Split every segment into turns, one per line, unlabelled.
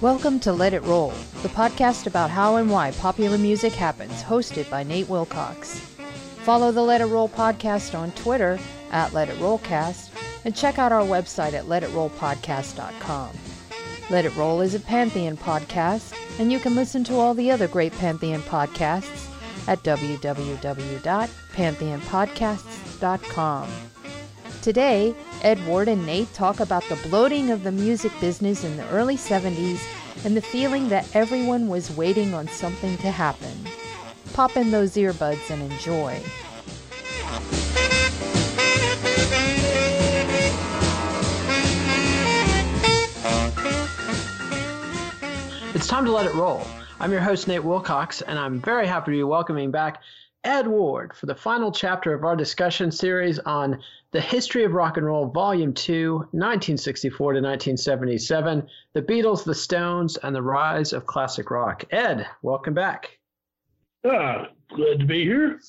Welcome to Let It Roll, the podcast about how and why popular music happens, hosted by Nate Wilcox. Follow the Let It Roll podcast on Twitter at Let It Rollcast and check out our website at letitrollpodcast.com. Let It Roll is a Pantheon podcast, and you can listen to all the other great Pantheon podcasts at www.pantheonpodcasts.com. Today, Ed Ward and Nate talk about the bloating of the music business in the early 70s and the feeling that everyone was waiting on something to happen. Pop in those earbuds and enjoy.
It's time to let it roll. I'm your host, Nate Wilcox, and I'm very happy to be welcoming back Ed Ward for the final chapter of our discussion series on the history of rock and roll, Volume 2, 1964 to 1977, the Beatles, the Stones, and the rise of classic rock. Ed, welcome back.
Ah, glad to be here.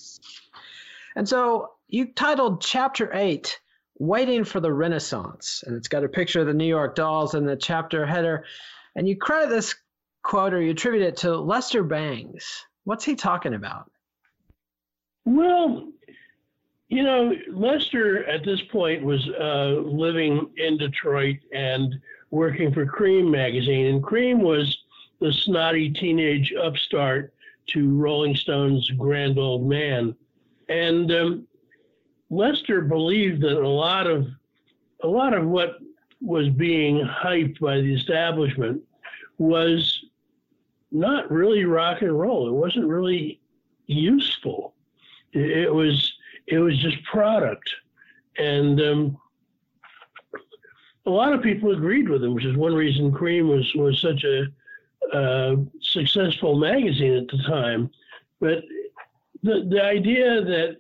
And so you titled Chapter 8, Waiting for the Renaissance, and it's got a picture of the New York Dolls in the chapter header. And you credit this quote or you attribute it to Lester Bangs. What's he talking about?
Well, you know, Lester at this point was uh, living in Detroit and working for Creem magazine, and Creem was the snotty teenage upstart to Rolling Stone's grand old man. And um, Lester believed that a lot of a lot of what was being hyped by the establishment was not really rock and roll. It wasn't really useful. It was it was just product, and um, a lot of people agreed with him, which is one reason Creem was was such a uh, successful magazine at the time. But the the idea that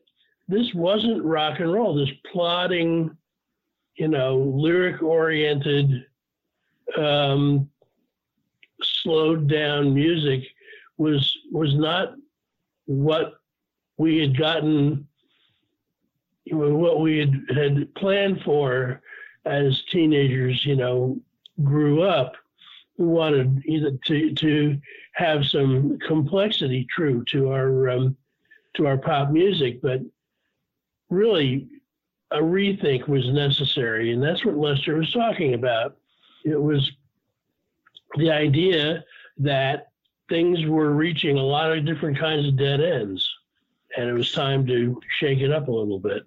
this wasn't rock and roll, this plodding, you know, lyric oriented, um, slowed down music was was not what we had gotten what we had, had planned for as teenagers, you know, grew up. We wanted either to to have some complexity true to our um, to our pop music, but really a rethink was necessary, and that's what Lester was talking about. It was the idea that things were reaching a lot of different kinds of dead ends, and it was time to shake it up a little bit.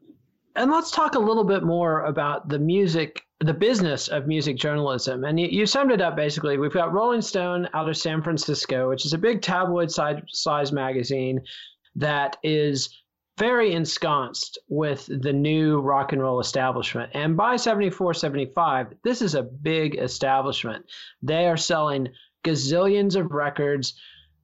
And let's talk a little bit more about the music, the business of music journalism. And you, you summed it up basically. We've got Rolling Stone out of San Francisco, which is a big tabloid size magazine that is very ensconced with the new rock and roll establishment. And by 74, 75, this is a big establishment. They are selling gazillions of records,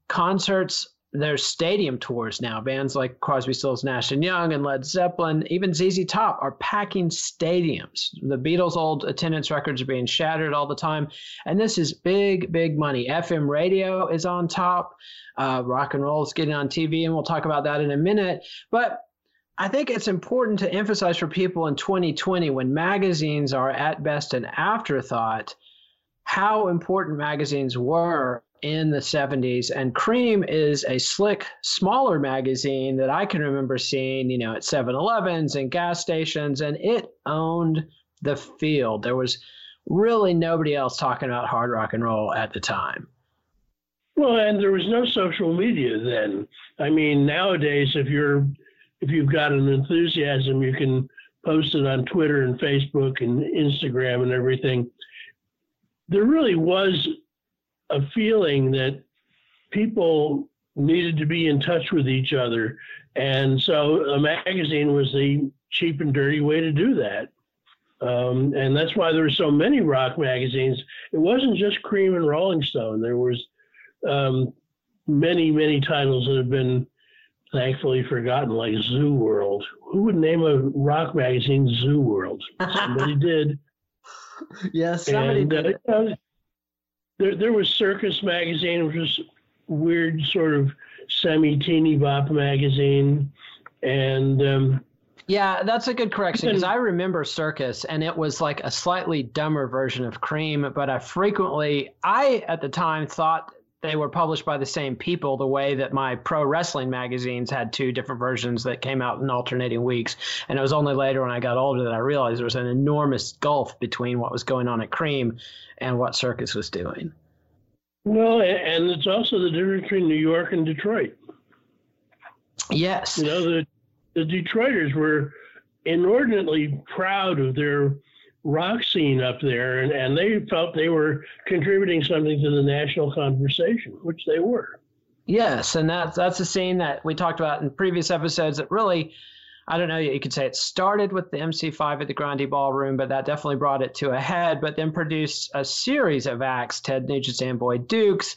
concerts. There's stadium tours now. Bands like Crosby, Stills, Nash and Young, and Led Zeppelin, even ZZ Top, are packing stadiums. The Beatles' old attendance records are being shattered all the time, and this is big, big money. FM radio is on top. Uh, rock and roll is getting on TV, and we'll talk about that in a minute. But I think it's important to emphasize for people in 2020 when magazines are at best an afterthought how important magazines were in the 70s and creem is a slick smaller magazine that i can remember seeing you know at 7-elevens and gas stations and it owned the field. There was really nobody else talking about hard rock and roll at the time.
Well and there was no social media then. I mean nowadays if you're if you've got an enthusiasm you can post it on twitter and facebook and instagram and everything. There really was a feeling that people needed to be in touch with each other. And so a magazine was the cheap and dirty way to do that. Um, and that's why there were so many rock magazines. It wasn't just Creem and Rolling Stone. There was um, many, many titles that have been thankfully forgotten, like Zoo World. Who would name a rock magazine Zoo World? Somebody did.
Yes, somebody and, did. Uh,
there, there was Circus Magazine, which was weird sort of semi teeny bop magazine, and um,
yeah, that's a good correction because I remember Circus and it was like a slightly dumber version of Creem, but I frequently, I at the time thought they were published by the same people the way that my pro wrestling magazines had two different versions that came out in alternating weeks. And it was only later when i got older that i realized there was an enormous gulf between what was going on at creem and what circus was doing.
Well and it's also the difference between new york and detroit.
Yes.
You know the, the detroiters were inordinately proud of their rock scene up there, and, and they felt they were contributing something to the national conversation, which they were.
Yes, and that's that's a scene that we talked about in previous episodes that really, I don't know, you could say it started with the MC5 at the Grande Ballroom, but that definitely brought it to a head, but then produced a series of acts, Ted Nugent's Amboy Dukes,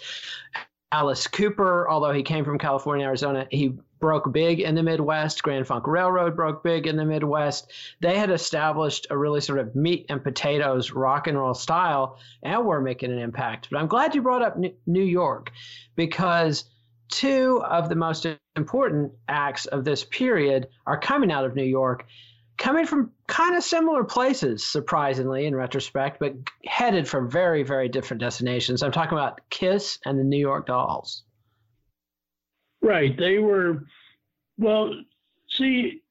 Alice Cooper, although he came from California, Arizona, he broke big in the Midwest. Grand Funk Railroad broke big in the Midwest. They had established a really sort of meat and potatoes rock and roll style and were making an impact. But I'm glad you brought up New York because two of the most important acts of this period are coming out of New York coming from kind of similar places, surprisingly, in retrospect, but headed for very, very different destinations. I'm talking about Kiss and the New York Dolls.
Right. They were, well, see,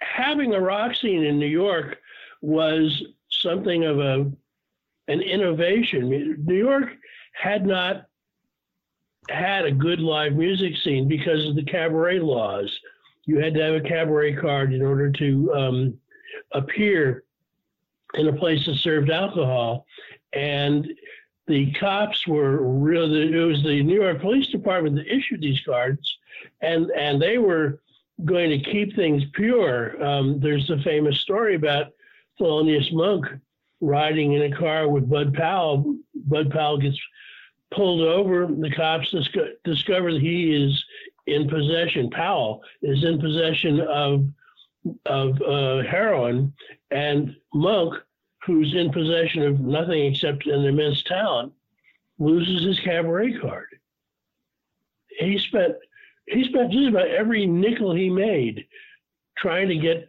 having a rock scene in New York was something of a an innovation. New York had not had a good live music scene because of the cabaret laws you had to have a cabaret card in order to um, appear in a place that served alcohol. And the cops were really, it was the New York Police Department that issued these cards, and, and they were going to keep things pure. Um, there's a famous story about Thelonious Monk riding in a car with Bud Powell. Bud Powell gets pulled over. The cops disco- discover that he is in possession, Powell is in possession of of uh, heroin, and Monk, who's in possession of nothing except an immense talent, loses his cabaret card. He spent he spent just about every nickel he made trying to get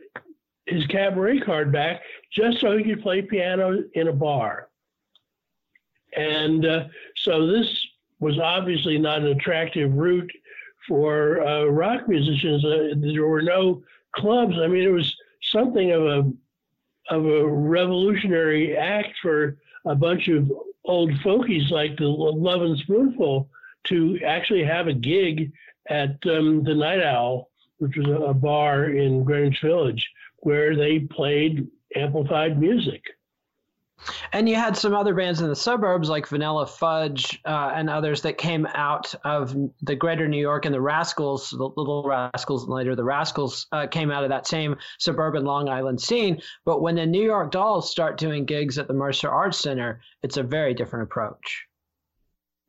his cabaret card back just so he could play piano in a bar. And uh, so this was obviously not an attractive route for uh, rock musicians. Uh, there were no clubs. I mean, it was something of a of a revolutionary act for a bunch of old folkies like the Lovin' Spoonful to actually have a gig at um, the Night Owl, which was a bar in Greenwich Village, where they played amplified music.
And you had some other bands in the suburbs like Vanilla Fudge uh, and others that came out of the greater New York and the Rascals, the Little Rascals, and later the Rascals uh, came out of that same suburban Long Island scene. But when the New York Dolls start doing gigs at the Mercer Arts Center, it's a very different approach.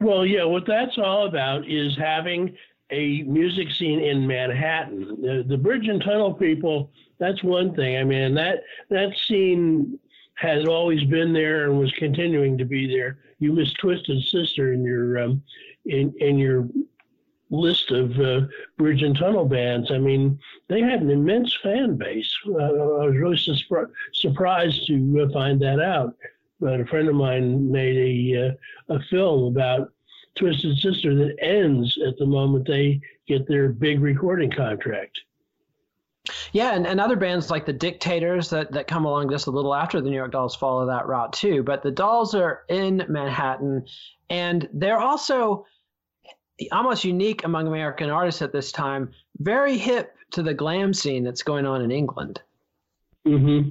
Well, yeah, what that's all about is having a music scene in Manhattan. The, the bridge and tunnel people, that's one thing. I mean, that that scene has always been there and was continuing to be there. You missed Twisted Sister in your um, in in your list of uh, bridge and tunnel bands. I mean, they had an immense fan base. Uh, I was really su- surprised to uh, find that out. But a friend of mine made a uh, a film about Twisted Sister that ends at the moment they get their big recording contract.
Yeah, and, and other bands like the Dictators that, that come along just a little after the New York Dolls follow that route too. But the Dolls are in Manhattan, and they're also almost unique among American artists at this time, very hip to the glam scene that's going on in England.
Mm-hmm.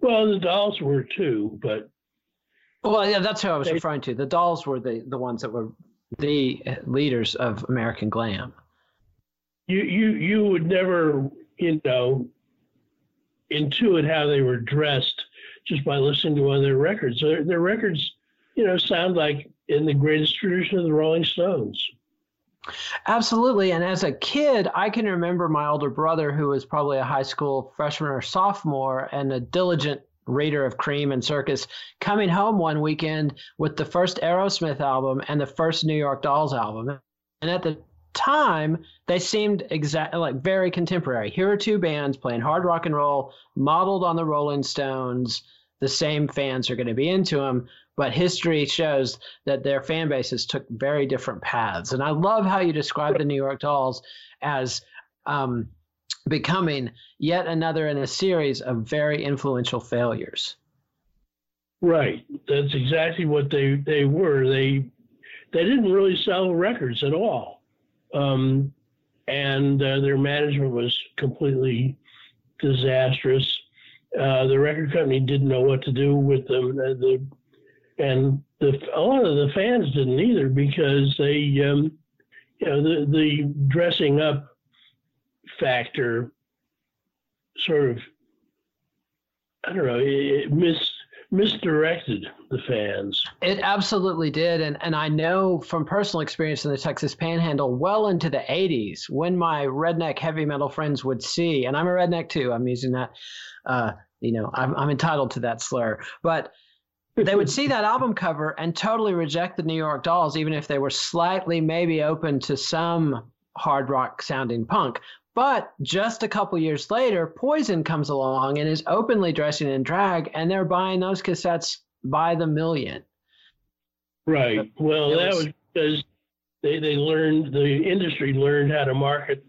Well, the Dolls were too, but
well, yeah, that's who I was they, referring to. The Dolls were the the ones that were the leaders of American glam.
You you you would never you know intuit how they were dressed just by listening to one of their records. Their, their records, you know, sound like in the greatest tradition of the Rolling Stones.
Absolutely. And as a kid, I can remember my older brother, who was probably a high school freshman or sophomore and a diligent reader of Creem and Circus, coming home one weekend with the first Aerosmith album and the first New York Dolls album. And at the time, they seemed exactly like very contemporary. Here are two bands playing hard rock and roll, modeled on the Rolling Stones. The same fans are going to be into them but history shows that their fan bases took very different paths. And I love how you describe the New York Dolls as um, becoming yet another in a series of very influential failures.
Right. That's exactly what they, they were. They they didn't really sell records at all. Um, and uh, their management was completely disastrous. Uh, the record company didn't know what to do with them. Uh, the and the, a lot of the fans didn't either because they, um, you know, the the dressing up factor sort of, I don't know, it mis misdirected the fans.
It absolutely did, and and I know from personal experience in the Texas Panhandle, well into the '80s, when my redneck heavy metal friends would see, and I'm a redneck too. I'm using that. Uh, you know, I'm, I'm entitled to that slur, but they would see that album cover and totally reject the New York Dolls, even if they were slightly maybe open to some hard rock sounding punk. But just a couple years later, Poison comes along and is openly dressing in drag, and they're buying those cassettes by the million.
Right. Well, it that was, was because they, they learned, the industry learned how to market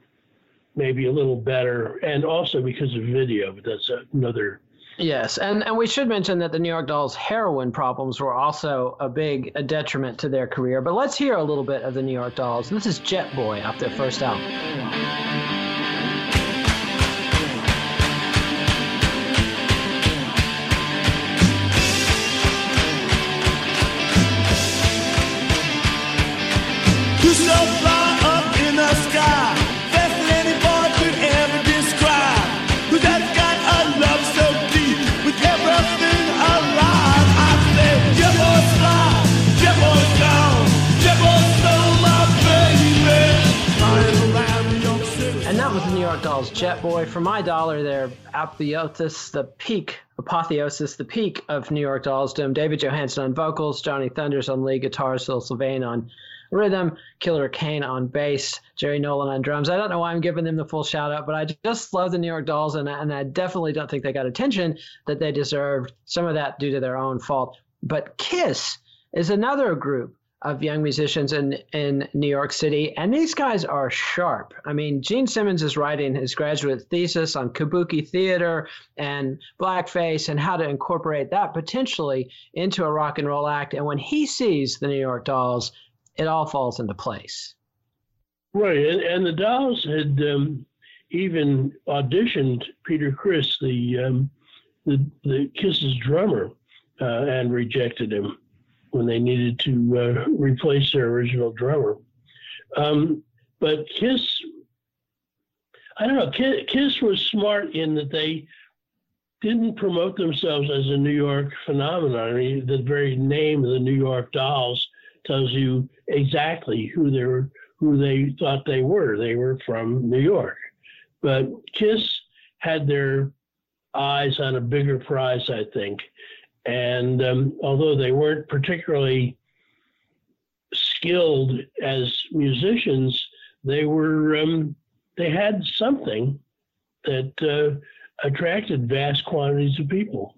maybe a little better, and also because of video, but that's another
Yes, and, and we should mention that the New York Dolls' heroin problems were also a big a detriment to their career. But let's hear a little bit of the New York Dolls. This is Jet Boy off their first album. Jet Boy. For my dollar, they're apotheosis, the peak, apotheosis, the peak of New York Dollsdom. David Johansen on vocals, Johnny Thunders on lead guitar, Syl Sylvain on rhythm, Killer Kane on bass, Jerry Nolan on drums. I don't know why I'm giving them the full shout out, but I just love the New York Dolls, and, and I definitely don't think they got attention that they deserved. Some of that due to their own fault. But Kiss is another group of young musicians in, in New York City. And these guys are sharp. I mean, Gene Simmons is writing his graduate thesis on kabuki theater and blackface and how to incorporate that potentially into a rock and roll act. And when he sees the New York Dolls, it all falls into place.
Right. And, and the Dolls had um, even auditioned Peter Criss, the, um, the, the Kiss's drummer, uh, and rejected him when they needed to uh, replace their original drummer. Um, but Kiss, I don't know, Kiss, Kiss was smart in that they didn't promote themselves as a New York phenomenon. I mean, the very name of the New York Dolls tells you exactly who they were, who they thought they were. They were from New York. But Kiss had their eyes on a bigger prize, I think. And um, although they weren't particularly skilled as musicians, they were um, they had something that uh, attracted vast quantities of people.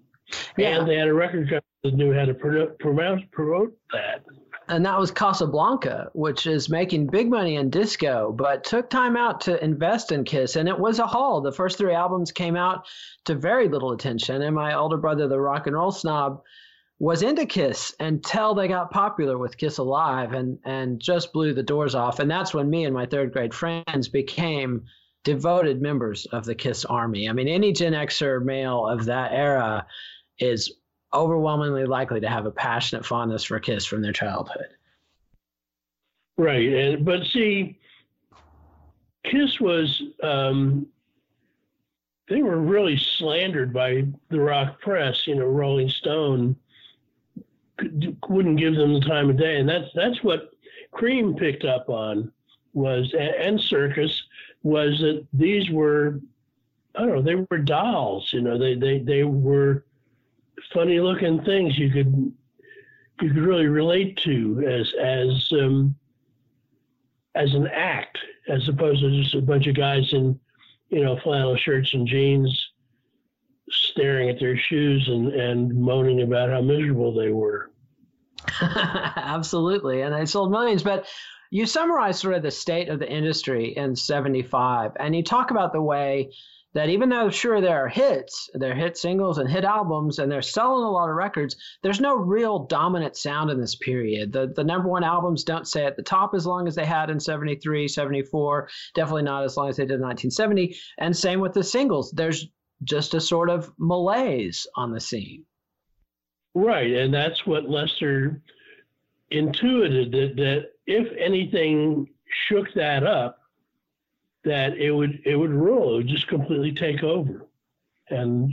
Yeah. And they had a record company that knew how to promote, promote that.
And that was Casablanca, which is making big money in disco, but took time out to invest in Kiss. And it was a haul. The first three albums came out to very little attention. And my older brother, the rock and roll snob, was into Kiss until they got popular with Kiss Alive and, and just blew the doors off. And that's when me and my third grade friends became devoted members of the Kiss Army. I mean, any Gen Xer male of that era is overwhelmingly likely to have a passionate fondness for Kiss from their childhood.
Right, and but see, Kiss was um, they were really slandered by the rock press. You know, Rolling Stone wouldn't give them the time of day, and that's that's what Creem picked up on was and Circus was that these were I don't know they were dolls. You know, they they they were funny looking things you could you could really relate to as as um, as an act as opposed to just a bunch of guys in you know flannel shirts and jeans staring at their shoes and and moaning about how miserable they were.
Absolutely and they sold millions but you summarize sort of the state of the industry in 75 and you talk about the way that even though sure there are hits, there are hit singles and hit albums, and they're selling a lot of records, there's no real dominant sound in this period. The the number one albums don't stay at the top as long as they had in 73, 74, definitely not as long as they did in 1970. And same with the singles. There's just a sort of malaise on the scene.
Right, and that's what Lester intuited that, that if anything shook that up, that it would it would rule. It would just completely take over. And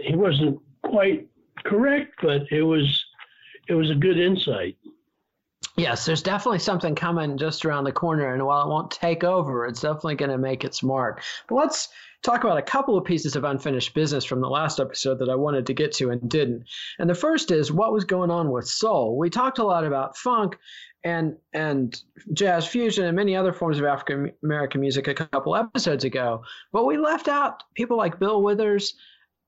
he wasn't quite correct, but it was it was a good insight.
Yes, there's definitely something coming just around the corner, and while it won't take over, it's definitely going to make its mark. But let's talk about a couple of pieces of unfinished business from the last episode that I wanted to get to and didn't. And the first is what was going on with soul. We talked a lot about funk and and jazz fusion and many other forms of African American music a couple episodes ago, but we left out people like Bill Withers,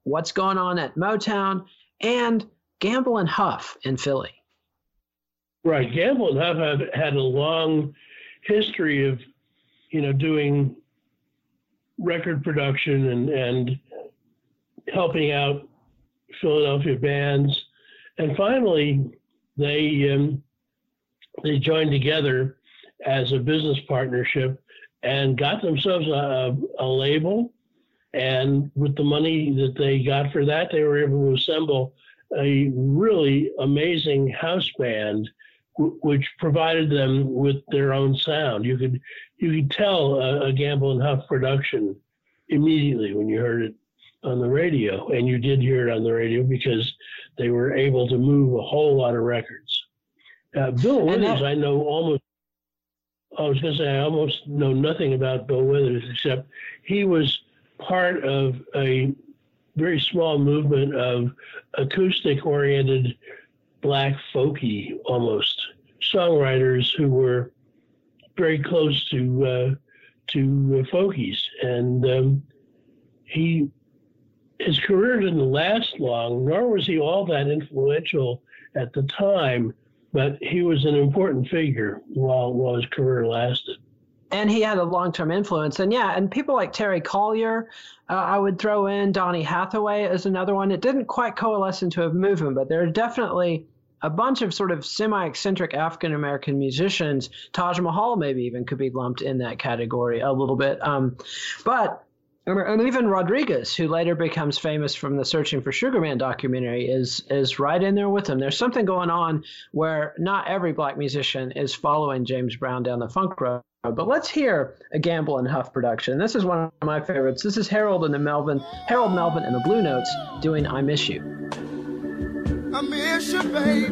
what's going on at Motown, and Gamble and Huff in Philly.
Right, Gamble and Huff have had a long history of, you know, doing record production and and helping out Philadelphia bands, and finally they um, they joined together as a business partnership and got themselves a, a, label. And with the money that they got for that, they were able to assemble a really amazing house band, which provided them with their own sound. You could you could tell a, a Gamble and Huff production immediately when you heard it on the radio, and you did hear it on the radio because they were able to move a whole lot of records. Uh, Bill Withers, I know almost. I was going to say I almost know nothing about Bill Withers except he was part of a very small movement of acoustic-oriented black folky almost songwriters who were very close to uh, to uh, folkies, and um, he his career didn't last long, nor was he all that influential at the time but he was an important figure while, while his career lasted.
And he had a long term influence. And yeah, and people like Terry Callier, uh, I would throw in Donny Hathaway as another one. It didn't quite coalesce into a movement, but there are definitely a bunch of sort of semi eccentric African American musicians. Taj Mahal, maybe even, could be lumped in that category a little bit. Um, but and even Rodriguez, who later becomes famous from the Searching for Sugar Man documentary, is is right in there with him. There's something going on where not every black musician is following James Brown down the funk road. But let's hear a Gamble and Huff production. This is one of my favorites. This is Harold and the Melvin, Harold Melvin and the Blue Notes doing "I Miss You."
I miss you, baby.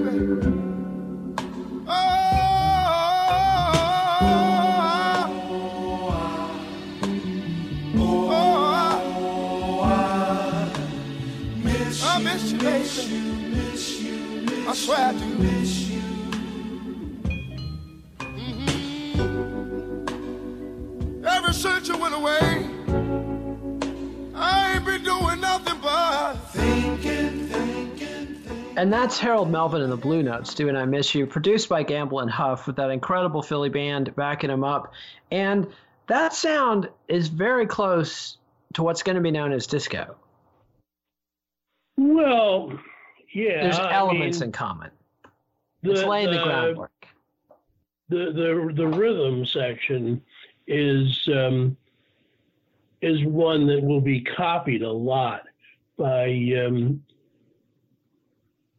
Oh. I swear I do. Miss you. Ever went away, I ain't been doing nothing but thinking, thinking, thinking.
And that's Harold Melvin and the Blue Notes doing I Miss You, produced by Gamble and Huff with that incredible Philly band backing him up. And that sound is very close to what's going to be known as disco.
Well, yeah.
There's elements
I mean,
in common.
the,
it's laying the,
the-
groundwork.
the the the rhythm section is um, is one that will be copied a lot by um,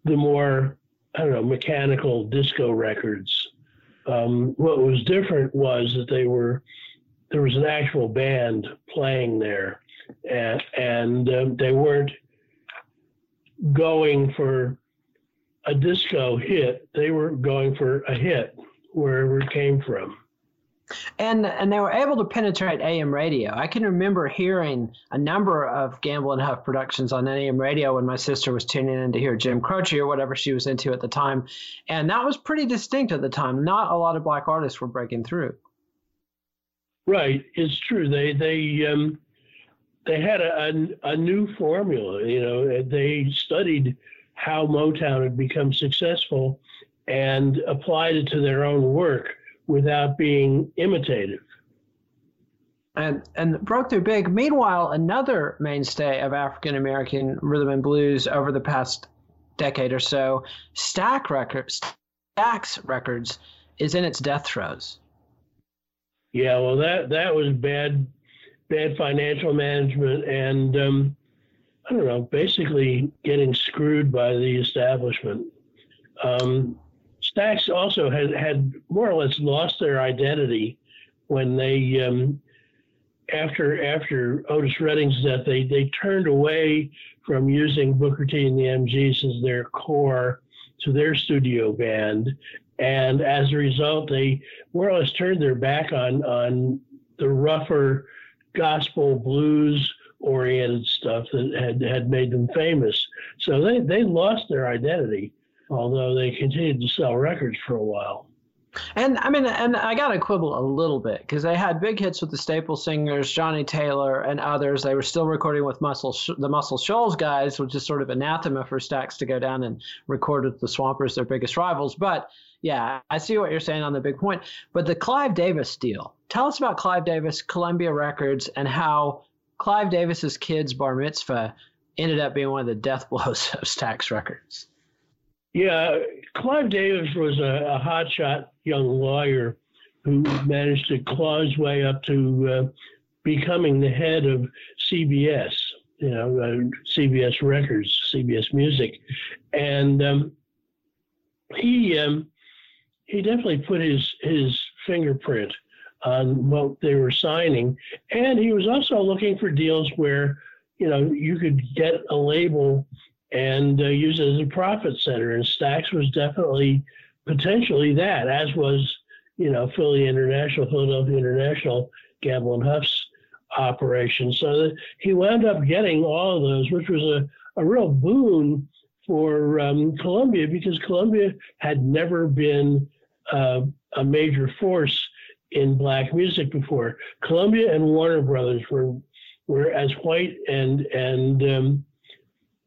the more I don't know mechanical disco records. Um, what was different was that they were there was an actual band playing there, and, and um, they weren't going for a disco hit. They were going for a hit wherever it came from.
And and they were able to penetrate AM radio. I can remember hearing a number of Gamble and Huff productions on AM radio when my sister was tuning in to hear Jim Croce or whatever she was into at the time, and that was pretty distinct at the time. Not a lot of black artists were breaking through.
Right, it's true. They they um, they had a, a, a new formula. You know, they studied how Motown had become successful and applied it to their own work without being imitative.
and and broke through big. Meanwhile, another mainstay of African American rhythm and blues over the past decade or so, Stack Records, Stax Records, is in its death throes.
Yeah, well, that that was bad, bad financial management, and um, I don't know, basically getting screwed by the establishment. Um, Stax also had had more or less lost their identity when they, um, after after Otis Redding's death, they they turned away from using Booker T and the MGs as their core to their studio band, and as a result, they more or less turned their back on on the rougher gospel blues oriented stuff that had had made them famous. So they they lost their identity, although they continued to sell records for a while.
And I mean, and I got to quibble a little bit because they had big hits with the Staple Singers, Johnnie Taylor, and others. They were still recording with Muscle, the Muscle Shoals guys, which is sort of anathema for Stax to go down and record with the Swampers, their biggest rivals. But yeah, I see what you're saying on the big point. But the Clive Davis deal. Tell us about Clive Davis, Columbia Records, and how Clive Davis's kid's bar mitzvah ended up being one of the death blows of Stax Records.
Yeah, Clive Davis was a, a hotshot young lawyer who managed to claw his way up to uh, becoming the head of CBS, you know, uh, CBS Records, CBS Music, and um, he um, he definitely put his his fingerprint on what they were signing, and he was also looking for deals where you know you could get a label and uh, use it as a profit center. And Stax was definitely potentially that, as was you know Philly International, Philadelphia International, Gamble and Huff's operation. So he wound up getting all of those, which was a, a real boon for um, Columbia because Columbia had never been uh, a major force in black music before. Columbia and Warner Brothers were were as white and and um,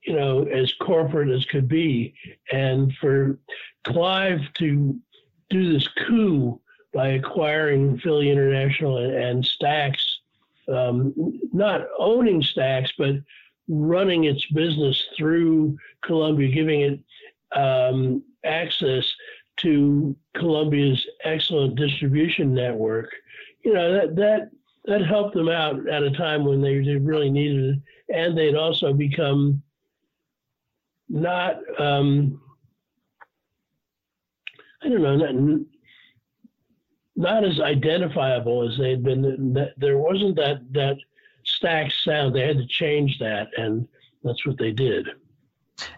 you know as corporate as could be, and for Clive to do this coup by acquiring Philly International and, and Stax, um, not owning Stax, but running its business through Columbia, giving it um, access to Columbia's excellent distribution network. You know that that that helped them out at a time when they, they really needed it, and they'd also become not um, I don't know not, not as identifiable as they'd been. That there wasn't that that Stax sound. They had to change that, and that's what they did.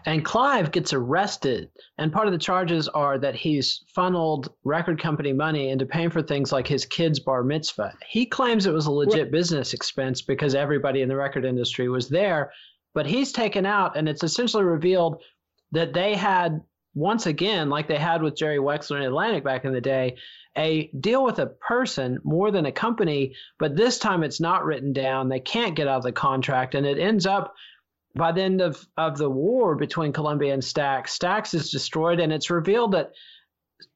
And Clive gets arrested, and part of the charges are that he's funneled record company money into paying for things like his kid's bar mitzvah. He claims it was a legit business expense because everybody in the record industry was there, but he's taken out, and it's essentially revealed that they had, once again, like they had with Jerry Wexler and Atlantic back in the day, a deal with a person more than a company, but this time it's not written down. They can't get out of the contract, and it ends up by the end of, of the war between Columbia and Stax, Stax is destroyed, and it's revealed that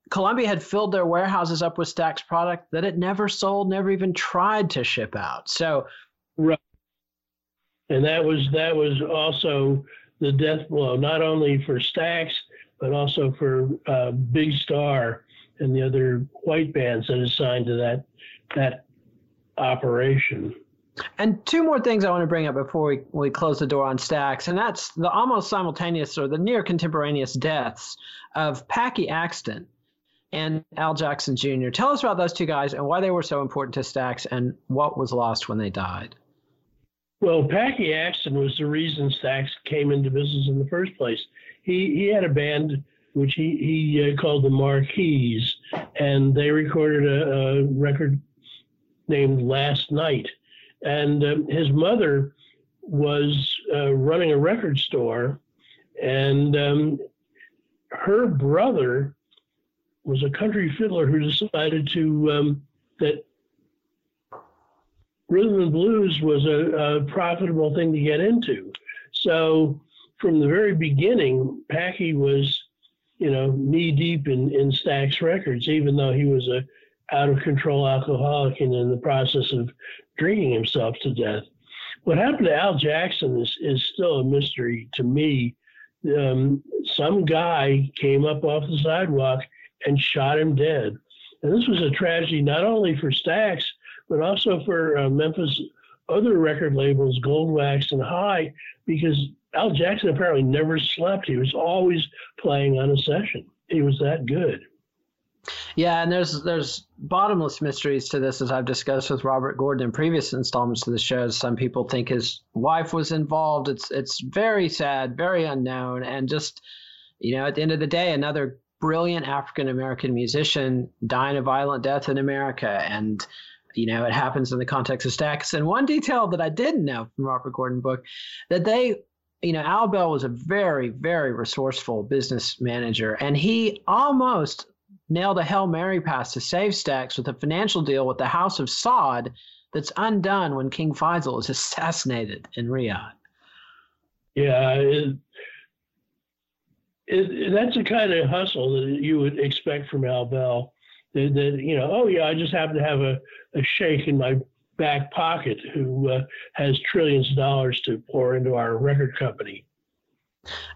Columbia had filled their warehouses up with Stax product that it never sold, never even tried to ship out. So,
right. And that was that was also the death blow, not only for Stax, but also for uh, Big Star and the other white bands that assigned to that that operation.
And two more things I want to bring up before we, we close the door on Stax, and that's the almost simultaneous or the near contemporaneous deaths of Packy Axton and Al Jackson Jr. Tell us about those two guys and why they were so important to Stax and what was lost when they died.
Well, Packy Axton was the reason Stax came into business in the first place. He he had a band which he he uh, called the Mar-Keys, and they recorded a, a record named Last Night. And um, his mother was uh, running a record store, and um, her brother was a country fiddler who decided to um, that rhythm and blues was a, a, profitable thing to get into. So from the very beginning, Packy was, you know, knee deep in, in Stax Records, even though he was a out of control alcoholic and in the process of drinking himself to death. What happened to Al Jackson is, is still a mystery to me. Um, some guy came up off the sidewalk and shot him dead. And this was a tragedy not only for Stax, but also for uh, Memphis other record labels, Goldwax and Hi, because Al Jackson apparently never slept. He was always playing on a session. He was that good.
Yeah, and there's there's bottomless mysteries to this, as I've discussed with Robert Gordon in previous installments of the show. Some people think his wife was involved. It's it's very sad, very unknown, and just you know, at the end of the day, another brilliant African American musician dying a violent death in America, and you know, it happens in the context of Stax And one detail that I didn't know from Robert Gordon book that they you know, Al Bell was a very, very resourceful business manager, and he almost nailed a Hail Mary pass to save Stax with a financial deal with the House of Saud that's undone when King Faisal is assassinated in Riyadh.
Yeah, it, it, that's the kind of hustle that you would expect from Al Bell. That, that, you know, oh yeah, I just happen to have a, a sheikh in my back pocket who uh, has trillions of dollars to pour into our record company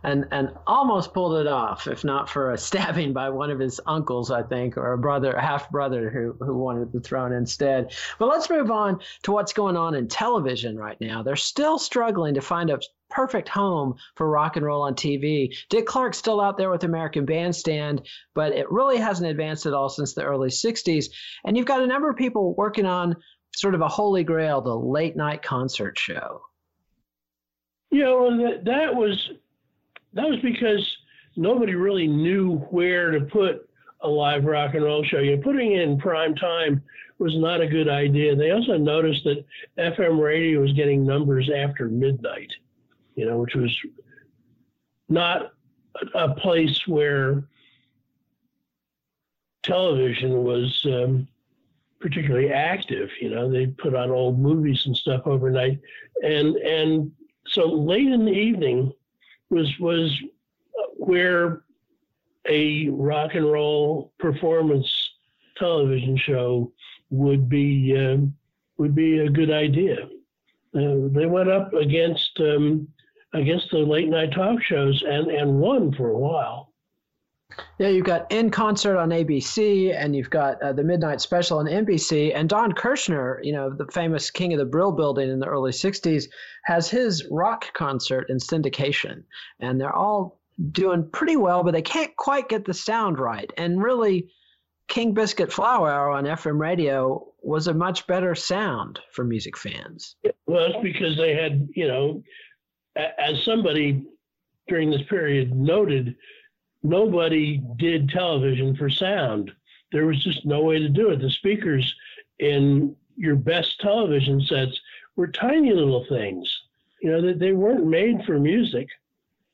and and almost pulled it off, if not for a stabbing by one of his uncles, I think, or a brother, half brother who who wanted the throne instead. But let's move on to what's going on in television right now. They're still struggling to find a perfect home for rock and roll on TV. Dick Clark's still out there with American Bandstand, but it really hasn't advanced at all since the early 60s. And you've got a number of people working on sort of a holy grail, the late night concert show.
Yeah, know, that, that was that was because nobody really knew where to put a live rock and roll show. You know, putting in prime time was not a good idea. They also noticed that FM radio was getting numbers after midnight, you know, which was not a place where television was um, particularly active. You know, they put on old movies and stuff overnight, and and so late in the evening, was was where a rock and roll performance television show would be uh, would be a good idea. Uh, they went up against um, against the late night talk shows and and won for a while.
Yeah, you've got In Concert on ABC, and you've got uh, the Midnight Special on NBC. And Don Kirshner, you know, the famous king of the Brill Building in the early 60s, has his rock concert in syndication. And they're all doing pretty well, but they can't quite get the sound right. And really, King Biscuit Flower Hour on FM radio was a much better sound for music fans.
Well, it's because they had, you know, as somebody during this period noted, nobody did television for sound. There was just no way to do it. The speakers in your best television sets were tiny little things. You know, that they weren't made for music.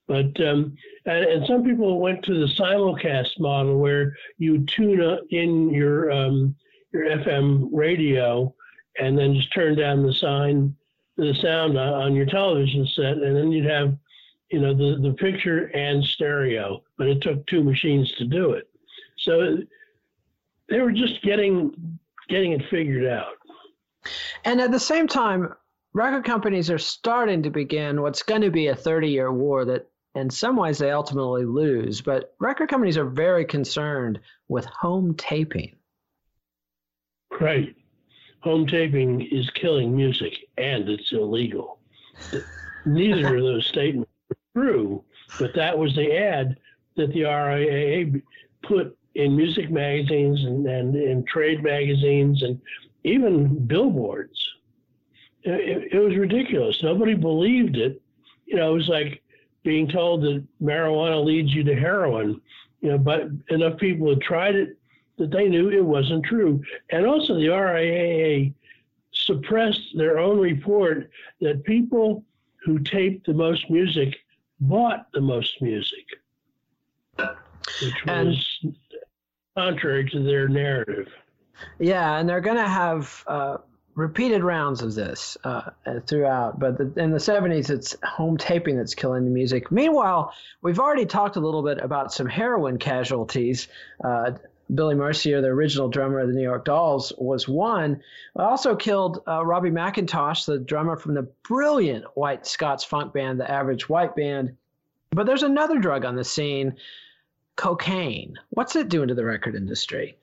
But um, and, and, some people went to the simulcast model where you tune in your um, your FM radio and then just turn down the sign the sound on your television set, and then you'd have, you know, the the picture and stereo. But it took two machines to do it. So they were just getting getting it figured out.
And at the same time, record companies are starting to begin what's going to be a 30 year war that in some ways they ultimately lose. But record companies are very concerned with home taping.
Right. Home taping is killing music and it's illegal. Neither of those statements true, but that was the ad that the RIAA put in music magazines and, and in trade magazines and even billboards. It, it, was ridiculous. Nobody believed it. You know, it was like being told that marijuana leads you to heroin. You know, but enough people had tried it that they knew it wasn't true. And also, the RIAA suppressed their own report that people who taped the most music bought the most music, which was and, contrary to their narrative.
Yeah, and they're going to have uh, repeated rounds of this uh, throughout. But the, in the 70s, it's home taping that's killing the music. Meanwhile, we've already talked a little bit about some heroin casualties. Uh, Billy Murcia, the original drummer of the New York Dolls, was one. I Also killed uh, Robbie McIntosh, the drummer from the brilliant white Scots funk band, the Average White Band. But there's another drug on the scene cocaine. What's it doing to the record industry?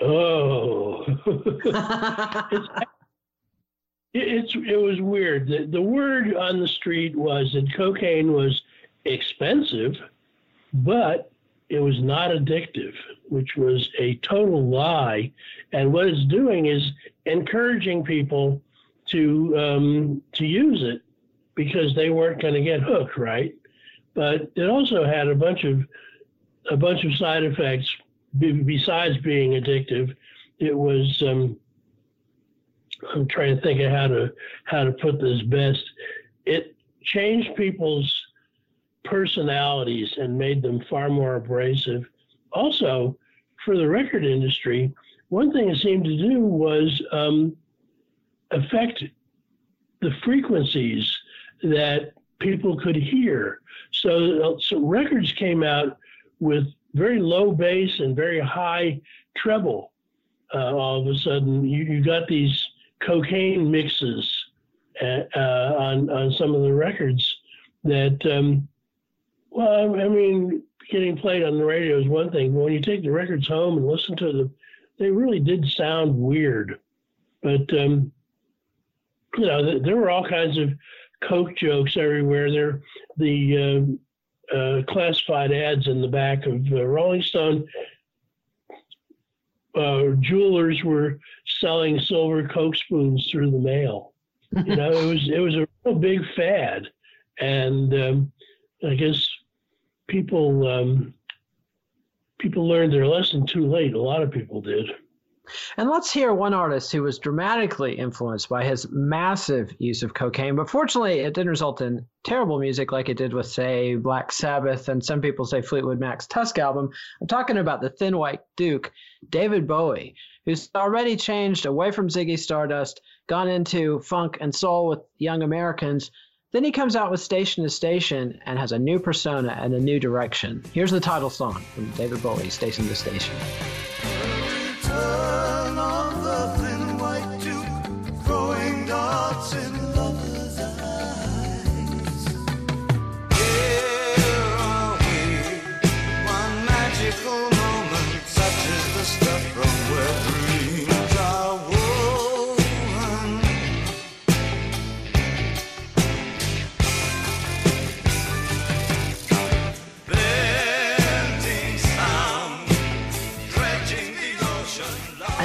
Oh, it's, it was weird. The, the word on the street was that cocaine was expensive, but it was not addictive, which was a total lie. And what it's doing is encouraging people to um, to use it because they weren't going to get hooked, right? But it also had a bunch of a bunch of side effects besides being addictive, it was. Um, I'm trying to think of how to how to put this best. It changed people's personalities and made them far more abrasive. Also, for the record industry, one thing it seemed to do was um, affect the frequencies that people could hear. So, so records came out with very low bass and very high treble. Uh, all of a sudden, you, you got these cocaine mixes uh, uh, on on some of the records that, um, well, I mean, getting played on the radio is one thing, but when you take the records home and listen to them, they really did sound weird. But um, you know, there were all kinds of coke jokes everywhere. There, the uh, uh, classified ads in the back of uh, Rolling Stone. Uh, jewelers were selling silver Coke spoons through the mail. You know, it was it was a real big fad, and um, I guess people um, people learned their lesson too late. A lot of people did.
And let's hear one artist who was dramatically influenced by his massive use of cocaine, but fortunately it didn't result in terrible music like it did with, say, Black Sabbath and some people say Fleetwood Mac's Tusk album. I'm talking about the Thin White Duke, David Bowie, who's already changed away from Ziggy Stardust, gone into funk and soul with young Americans. Then he comes out with Station to Station and has a new persona and a new direction. Here's the title song from David Bowie, Station to Station.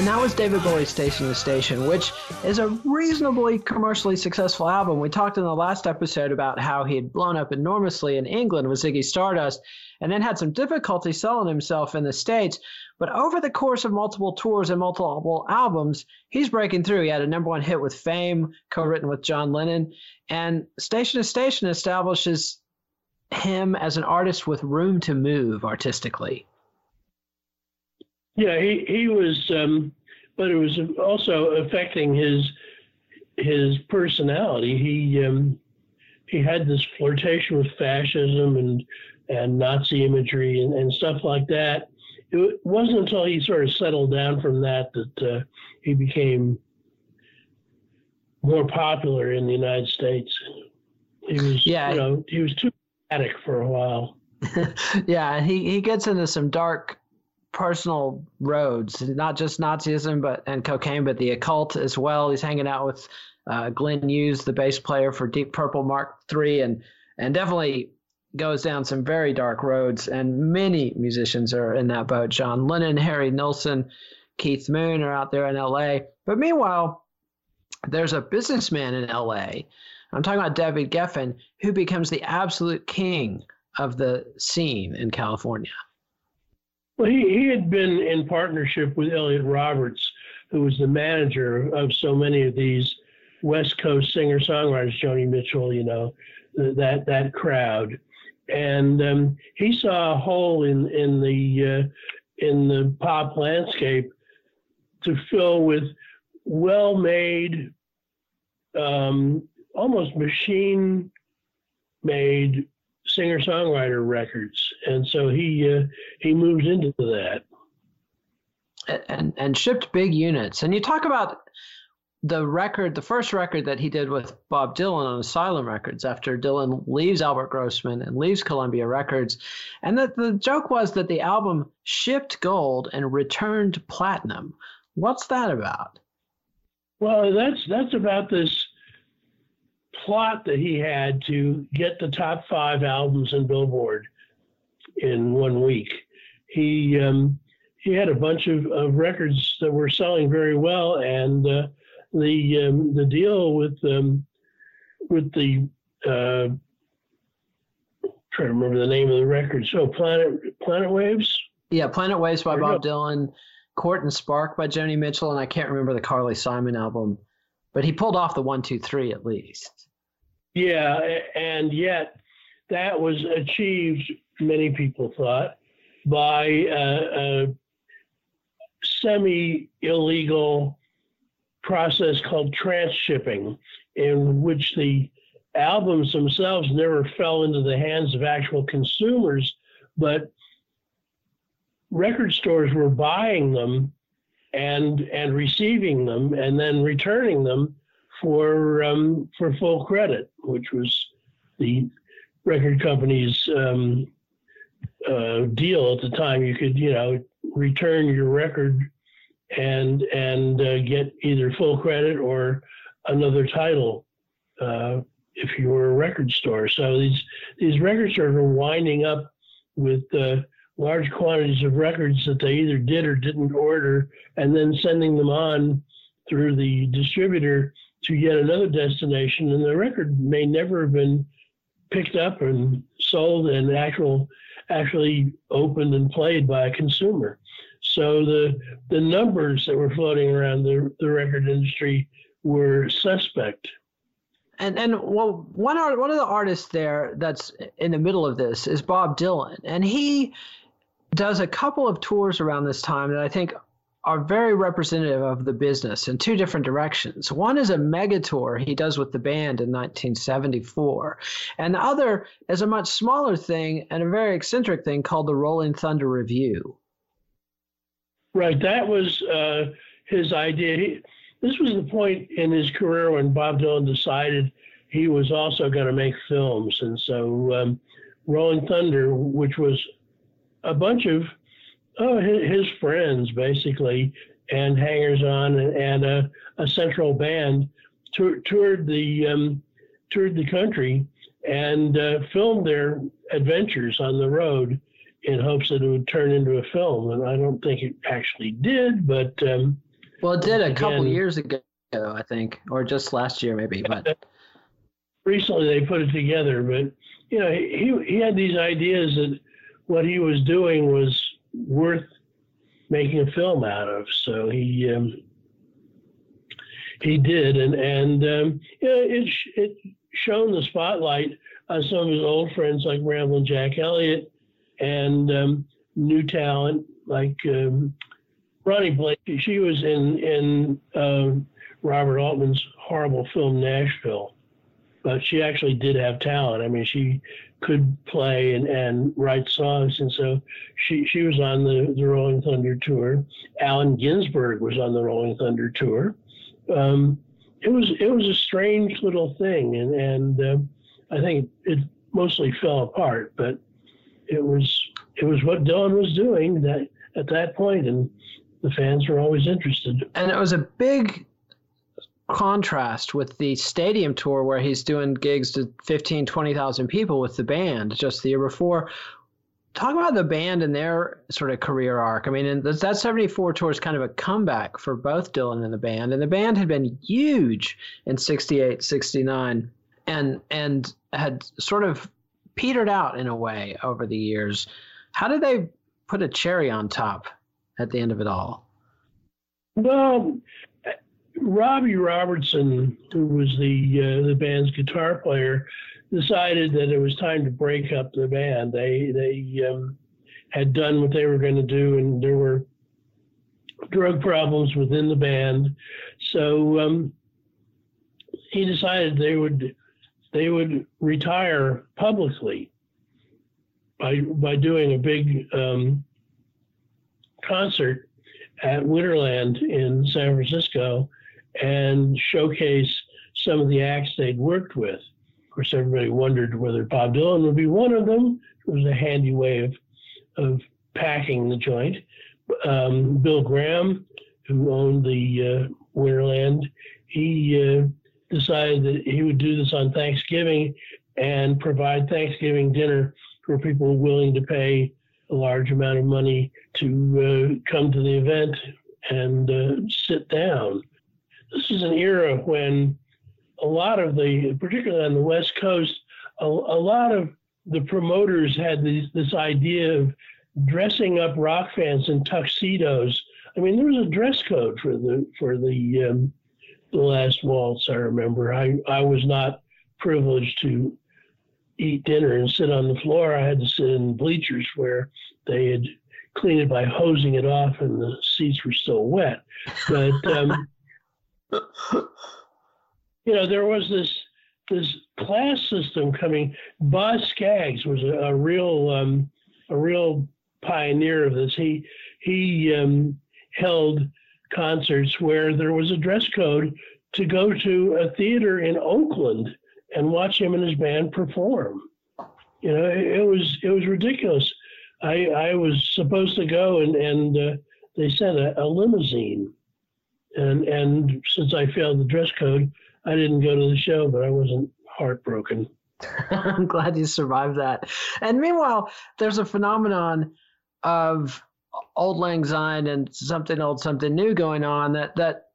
And that was David Bowie's Station to Station, which is a reasonably commercially successful album. We talked in the last episode about how he had blown up enormously in England with Ziggy Stardust and then had some difficulty selling himself in the States. But over the course of multiple tours and multiple albums, he's breaking through. He had a number one hit with Fame, co written with John Lennon. And Station to Station establishes him as an artist with room to move artistically.
Yeah, he he was, um, but it was also affecting his his personality. He um, he had this flirtation with fascism and and Nazi imagery and, and stuff like that. It wasn't until he sort of settled down from that that uh, he became more popular in the United States. He was, yeah, you know, he was too addict for a while.
yeah, he he gets into some dark personal roads, not just Nazism, but and cocaine, but the occult as well. He's hanging out with uh, Glenn Hughes, the bass player for Deep Purple Mark III, and and definitely goes down some very dark roads. And many musicians are in that boat. John Lennon, Harry Nilsson, Keith Moon are out there in L.A. But meanwhile, there's a businessman in L.A. I'm talking about David Geffen, who becomes the absolute king of the scene in California.
Well, he, he had been in partnership with Elliot Roberts, who was the manager of so many of these West Coast singer songwriters, Joni Mitchell, you know, that that crowd, and um, he saw a hole in in the uh, in the pop landscape to fill with well-made, um, almost machine-made singer-songwriter records, and so he uh, he moves into that.
And and shipped big units. And you talk about the record, the first record that he did with Bob Dylan on Asylum Records after Dylan leaves Albert Grossman and leaves Columbia Records. And that the joke was that the album shipped gold and returned platinum. What's that about?
Well, that's that's about this plot that he had to get the top five albums in Billboard in one week. He um, he had a bunch of, of records that were selling very well, and uh, the um, the deal with um, with the uh, trying to remember the name of the record. So Planet Planet Waves.
Yeah, Planet Waves by Bob Dylan, Court and Spark by Joni Mitchell, and I can't remember the Carly Simon album, but he pulled off the one, two, three at least.
Yeah, and yet that was achieved. Many people thought by a, semi illegal process called transshipping, in which the albums themselves never fell into the hands of actual consumers, but record stores were buying them and and receiving them and then returning them for um, for full credit, which was the record company's um, uh, deal at the time. You could you know return your record and and uh, get either full credit or another title uh, if you were a record store. So these these record stores were winding up with uh, large quantities of records that they either did or didn't order, and then sending them on through the distributor to yet another destination. And the record may never have been picked up and sold and actual actually opened and played by a consumer. So the the numbers that were floating around the, the record industry were suspect.
And and well, one art, one of the artists there that's in the middle of this is Bob Dylan, and he does a couple of tours around this time that I think are very representative of the business in two different directions. One is a mega tour he does with the band in 1974, and the other is a much smaller thing and a very eccentric thing called the Rolling Thunder Revue.
Right, that was uh, his idea. He, this was the point in his career when Bob Dylan decided he was also going to make films, and so um, Rolling Thunder, which was a bunch of oh, his, his friends basically, and hangers on, and, and a, a, central band, toured the um, toured the country and uh, filmed their adventures on the road in hopes that it would turn into a film. And I don't think it actually did, but um,
well, it did a again, couple years ago, I think, or just last year maybe. But
recently they put it together. But you know, he he had these ideas that what he was doing was worth making a film out of. So he um, he did, and and um, it it shone the spotlight on some of his old friends like Ramblin' Jack Elliott and um, new talent like um, Ronee Blakley. She was in in uh, Robert Altman's horrible film Nashville. But she actually did have talent. I mean, she could play and, and write songs, and so she she was on the, the Rolling Thunder tour. Allen Ginsberg was on the Rolling Thunder tour. Um, it was it was a strange little thing, and and uh, I think it mostly fell apart. But it was it was what Dylan was doing that at that point, and the fans were always interested.
And it was a big contrast with the stadium tour where he's doing gigs to 15 20,000 people with the band just the year before talk about the band and their sort of career arc. I mean, that 74 tour is kind of a comeback for both Dylan and the band. And the band had been huge in 68, 69 and and had sort of petered out in a way over the years. How did they put a cherry on top at the end of it all?
Well, Robbie Robertson, who was the uh, the band's guitar player, decided that it was time to break up the band. They they um, had done what they were going to do, and there were drug problems within the band. So um, he decided they would they would retire publicly by by doing a big um, concert at Winterland in San Francisco and showcase some of the acts they'd worked with. Of course, everybody wondered whether Bob Dylan would be one of them. It was a handy way of of packing the joint. Um, Bill Graham, who owned the uh, Winterland, he uh, decided that he would do this on Thanksgiving and provide Thanksgiving dinner for people willing to pay a large amount of money to uh, come to the event and uh, sit down. This is an era when a lot of the, particularly on the West Coast, a, a lot of the promoters had this idea of dressing up rock fans in tuxedos. I mean, there was a dress code for the for the um, the last waltz. I remember. I I was not privileged to eat dinner and sit on the floor. I had to sit in bleachers where they had cleaned it by hosing it off, and the seats were still wet. But um, you know, there was this this class system coming. Boz Scaggs was a, a real um, a real pioneer of this. He he um, held concerts where there was a dress code to go to a theater in Oakland and watch him and his band perform. You know, it, it was it was ridiculous. I I was supposed to go and and uh, they sent a, a limousine, and and since I failed the dress code, I didn't go to the show, but I wasn't heartbroken.
I'm glad you survived that. And meanwhile, there's a phenomenon of old lang syne and something old, something new going on that that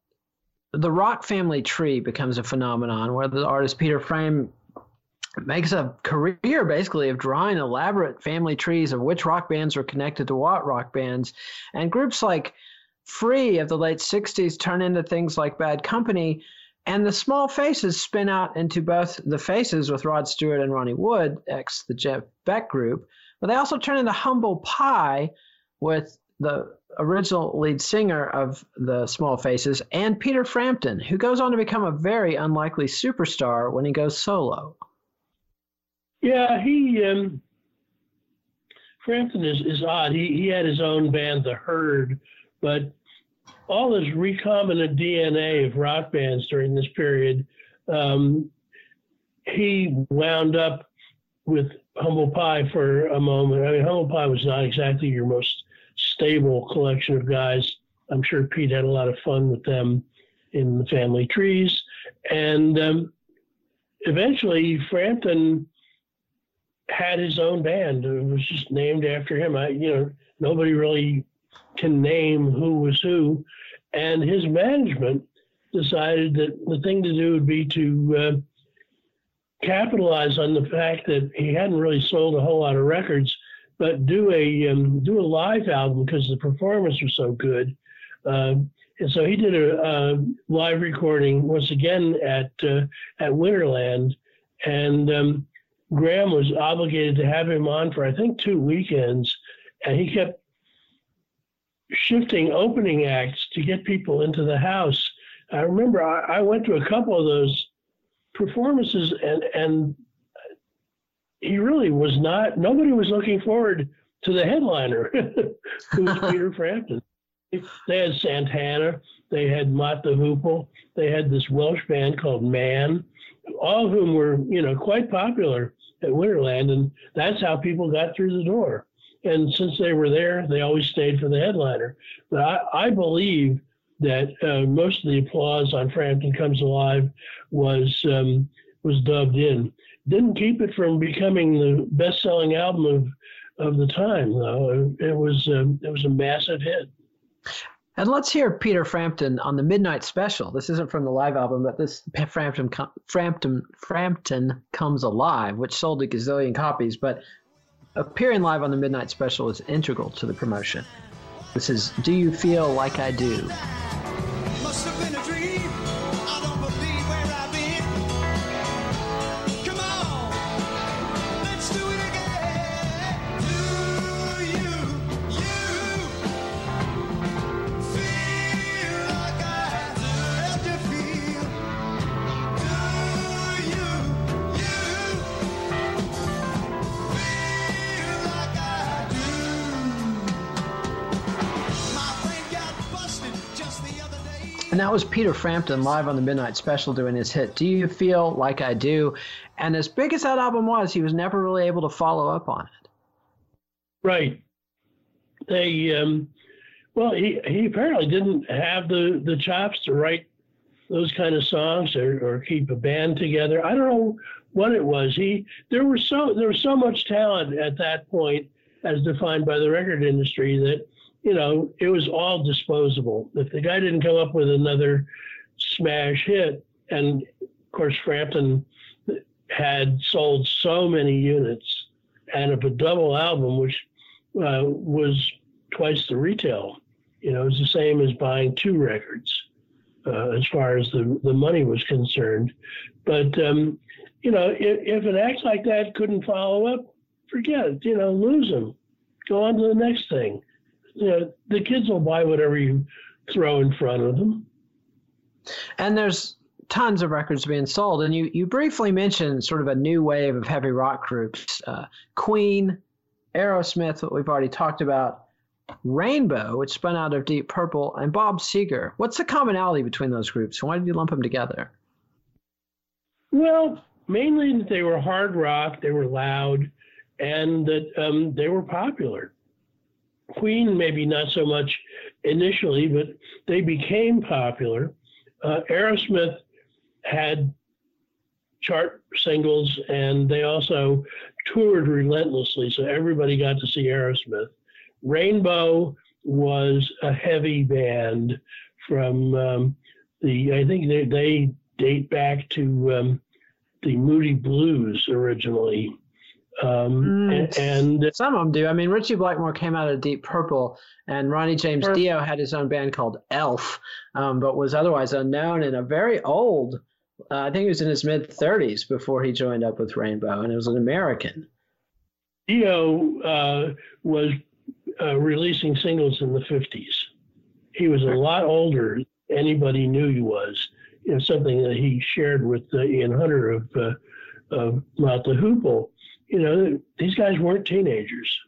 the rock family tree becomes a phenomenon where the artist Peter Frame makes a career basically of drawing elaborate family trees of which rock bands are connected to what rock bands. And groups like Free of the late 60s turn into things like Bad Company. And the small faces spin out into both the faces with Rod Stewart and Ronnie Wood, ex the Jeff Beck group, but they also turn into Humble Pie with the original lead singer of the Small Faces, and Peter Frampton, who goes on to become a very unlikely superstar when he goes solo.
Yeah, he um, Frampton is, is odd. He he had his own band, The Herd, but all this recombinant DNA of rock bands during this period, um, he wound up with Humble Pie for a moment. I mean, Humble Pie was not exactly your most stable collection of guys. I'm sure Pete had a lot of fun with them in the family trees. And um, eventually, Frampton had his own band. It was just named after him. I, you know, nobody really can name who was who. And his management decided that the thing to do would be to uh, capitalize on the fact that he hadn't really sold a whole lot of records but do a um, do a live album because the performance was so good. Uh, and so he did a, a, live recording once again at uh, at Winterland, and um, Graham was obligated to have him on for I think two weekends, and he kept shifting opening acts to get people into the house. I remember I, I went to a couple of those performances, and and he really was not. Nobody was looking forward to the headliner, who was Peter Frampton. They had Santana, they had Mott the Hoople, they had this Welsh band called Man, all of whom were, you know, quite popular at Winterland, and that's how people got through the door. And since they were there, they always stayed for the headliner. But I, I believe that uh, most of the applause on Frampton Comes Alive was um, was dubbed in. Didn't keep it from becoming the best-selling album of of the time, though. It was um, it was a massive hit.
And let's hear Peter Frampton on the Midnight Special. This isn't from the live album, but this Frampton Frampton Frampton Comes Alive, which sold a gazillion copies, but appearing live on the Midnight Special is integral to the promotion. This is Do You Feel Like I Do? And that was Peter Frampton live on the Midnight Special doing his hit, Do You Feel Like I Do? And as big as that album was, he was never really able to follow up on it.
Right. They, um, well, he, he apparently didn't have the, the chops to write those kind of songs or, or keep a band together. I don't know what it was. He there was so there was so much talent at that point, as defined by the record industry, that you know, it was all disposable. If the guy didn't come up with another smash hit, and of course Frampton had sold so many units, and of a double album, which uh, was twice the retail, you know, it was the same as buying two records uh, as far as the, the money was concerned. But, um, you know, if, if an act like that couldn't follow up, forget it, you know, lose them. Go on to the next thing you know, the kids will buy whatever you throw in front of them.
And there's tons of records being sold. And you, you briefly mentioned sort of a new wave of heavy rock groups uh, Queen, Aerosmith, what we've already talked about, Rainbow, which spun out of Deep Purple, and Bob Seger. What's the commonality between those groups? Why did you lump them together?
Well, mainly that they were hard rock, they were loud, and that um, they were popular. Queen, maybe not so much initially, but they became popular. Uh, Aerosmith had chart singles and they also toured relentlessly, so everybody got to see Aerosmith. Rainbow was a heavy band from um, the, I think they, they date back to um, the Moody Blues originally. Um, mm, and
some of them do. I mean, Ritchie Blackmore came out of Deep Purple, and Ronnie James Purple. Dio had his own band called Elf, um, but was otherwise unknown and a very old. Uh, I think he was in his mid 30s before he joined up with Rainbow, and it was an American.
Dio uh, was uh, releasing singles in the 50s. He was a lot older than anybody knew he was. You know, something that he shared with uh, Ian Hunter of, uh, of Mott the Hoople you know, these guys weren't teenagers.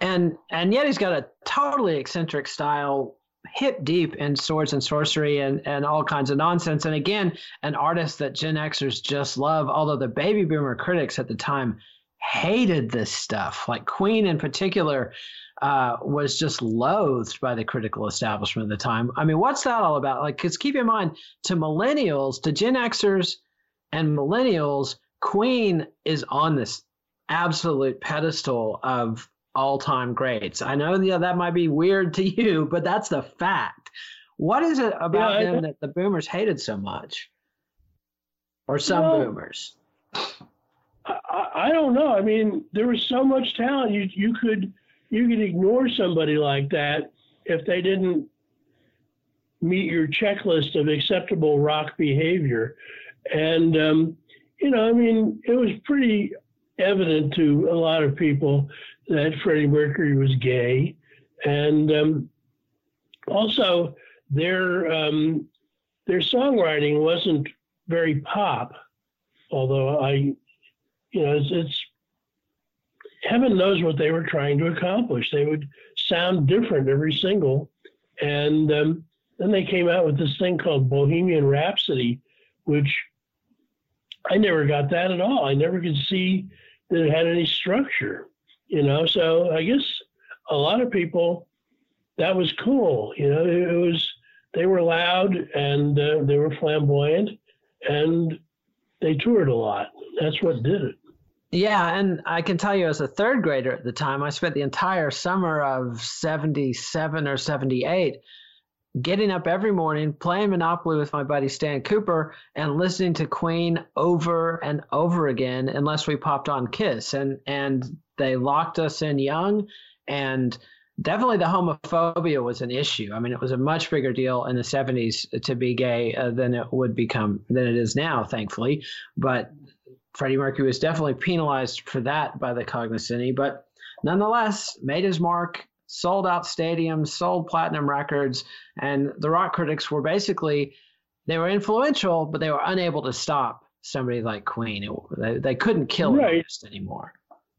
And and yet he's got a totally eccentric style, hip deep in swords and sorcery and, and all kinds of nonsense. And again, an artist that Gen Xers just love, although the baby boomer critics at the time hated this stuff. Like Queen in particular uh, was just loathed by the critical establishment at the time. I mean, what's that all about? Like, because keep in mind, to millennials, to Gen Xers and millennials, Queen is on this absolute pedestal of all time greats. I know that might be weird to you, but that's the fact. What is it about yeah, them that the boomers hated so much? Or some well, boomers?
I, I, don't know. I mean, there was so much talent. You you could you could ignore somebody like that if they didn't meet your checklist of acceptable rock behavior. And um, you know, I mean, it was pretty evident to a lot of people that Freddie Mercury was gay, and um, also their um, their songwriting wasn't very pop, although I, you know, it's, it's heaven knows what they were trying to accomplish. They would sound different every single, and um, then they came out with this thing called Bohemian Rhapsody, which I never got that at all. I never could see that had any structure, you know. So I guess a lot of people that was cool, you know. It, it was they were loud and uh, they were flamboyant and they toured a lot. That's what did it.
Yeah, and I can tell you as a third grader at the time, I spent the entire summer of 77 or 78 getting up every morning, playing Monopoly with my buddy Stan Cooper, and listening to Queen over and over again, unless we popped on Kiss. And and they locked us in young, and definitely the homophobia was an issue. I mean, it was a much bigger deal in the 70s to be gay uh, than it would become than it is now, thankfully. But Freddie Mercury was definitely penalized for that by the cognoscenti, but nonetheless made his mark sold out stadiums, sold platinum records, and the rock critics were basically they were influential, but they were unable to stop somebody like Queen. It, they, they couldn't kill right. an artist anymore.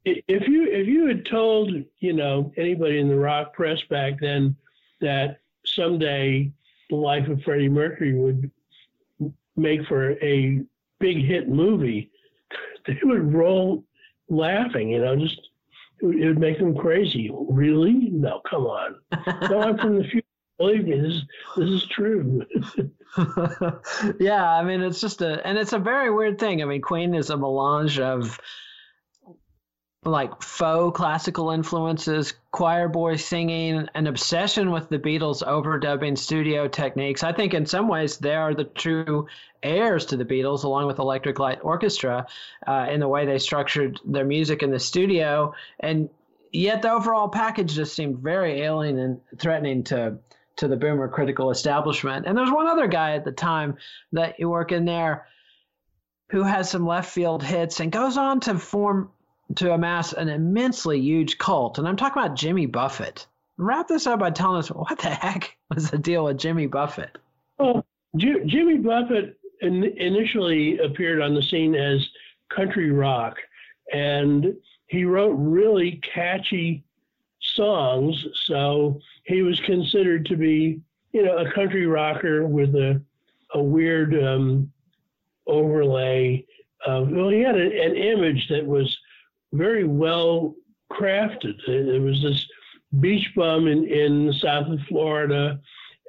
If you if you had told you know anybody in the rock press back then that someday the life of Freddie Mercury would make for a big hit movie, they would roll laughing. You know, just it would make them crazy. Really? No, come on. no, I'm from the future. Believe me, this this is true.
yeah, I mean, it's just a, and it's a very weird thing. I mean, Queen is a melange of like faux classical influences, choir boy singing, an obsession with the Beatles overdubbing studio techniques. I think in some ways they are the true heirs to the Beatles, along with Electric Light Orchestra, uh, in the way they structured their music in the studio. And yet the overall package just seemed very alien and threatening to to the boomer critical establishment. And there's one other guy at the time that you work in there who has some left field hits and goes on to form to amass an immensely huge cult. And I'm talking about Jimmy Buffett. Wrap this up by telling us what the heck was the deal with Jimmy Buffett?
Well, J- Jimmy Buffett in- initially appeared on the scene as country rock, and he wrote really catchy songs. So he was considered to be, you know, a country rocker with a a weird um, overlay. Well, he had a, an image that was very well crafted. It was this beach bum in, in south of Florida.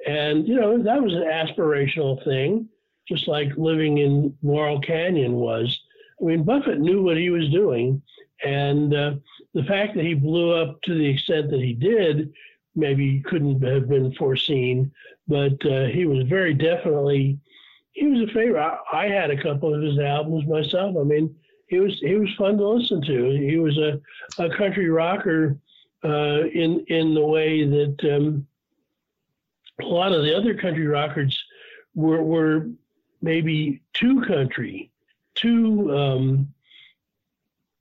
And, you know, that was an aspirational thing, just like living in Laurel Canyon was. I mean, Buffett knew what he was doing. And uh, the fact that he blew up to the extent that he did maybe couldn't have been foreseen, but uh, he was very definitely, he was a favorite. I, I had a couple of his albums myself. I mean, he was he was fun to listen to. He was a, a country rocker uh, in in the way that um, a lot of the other country rockers were were maybe too country, too um,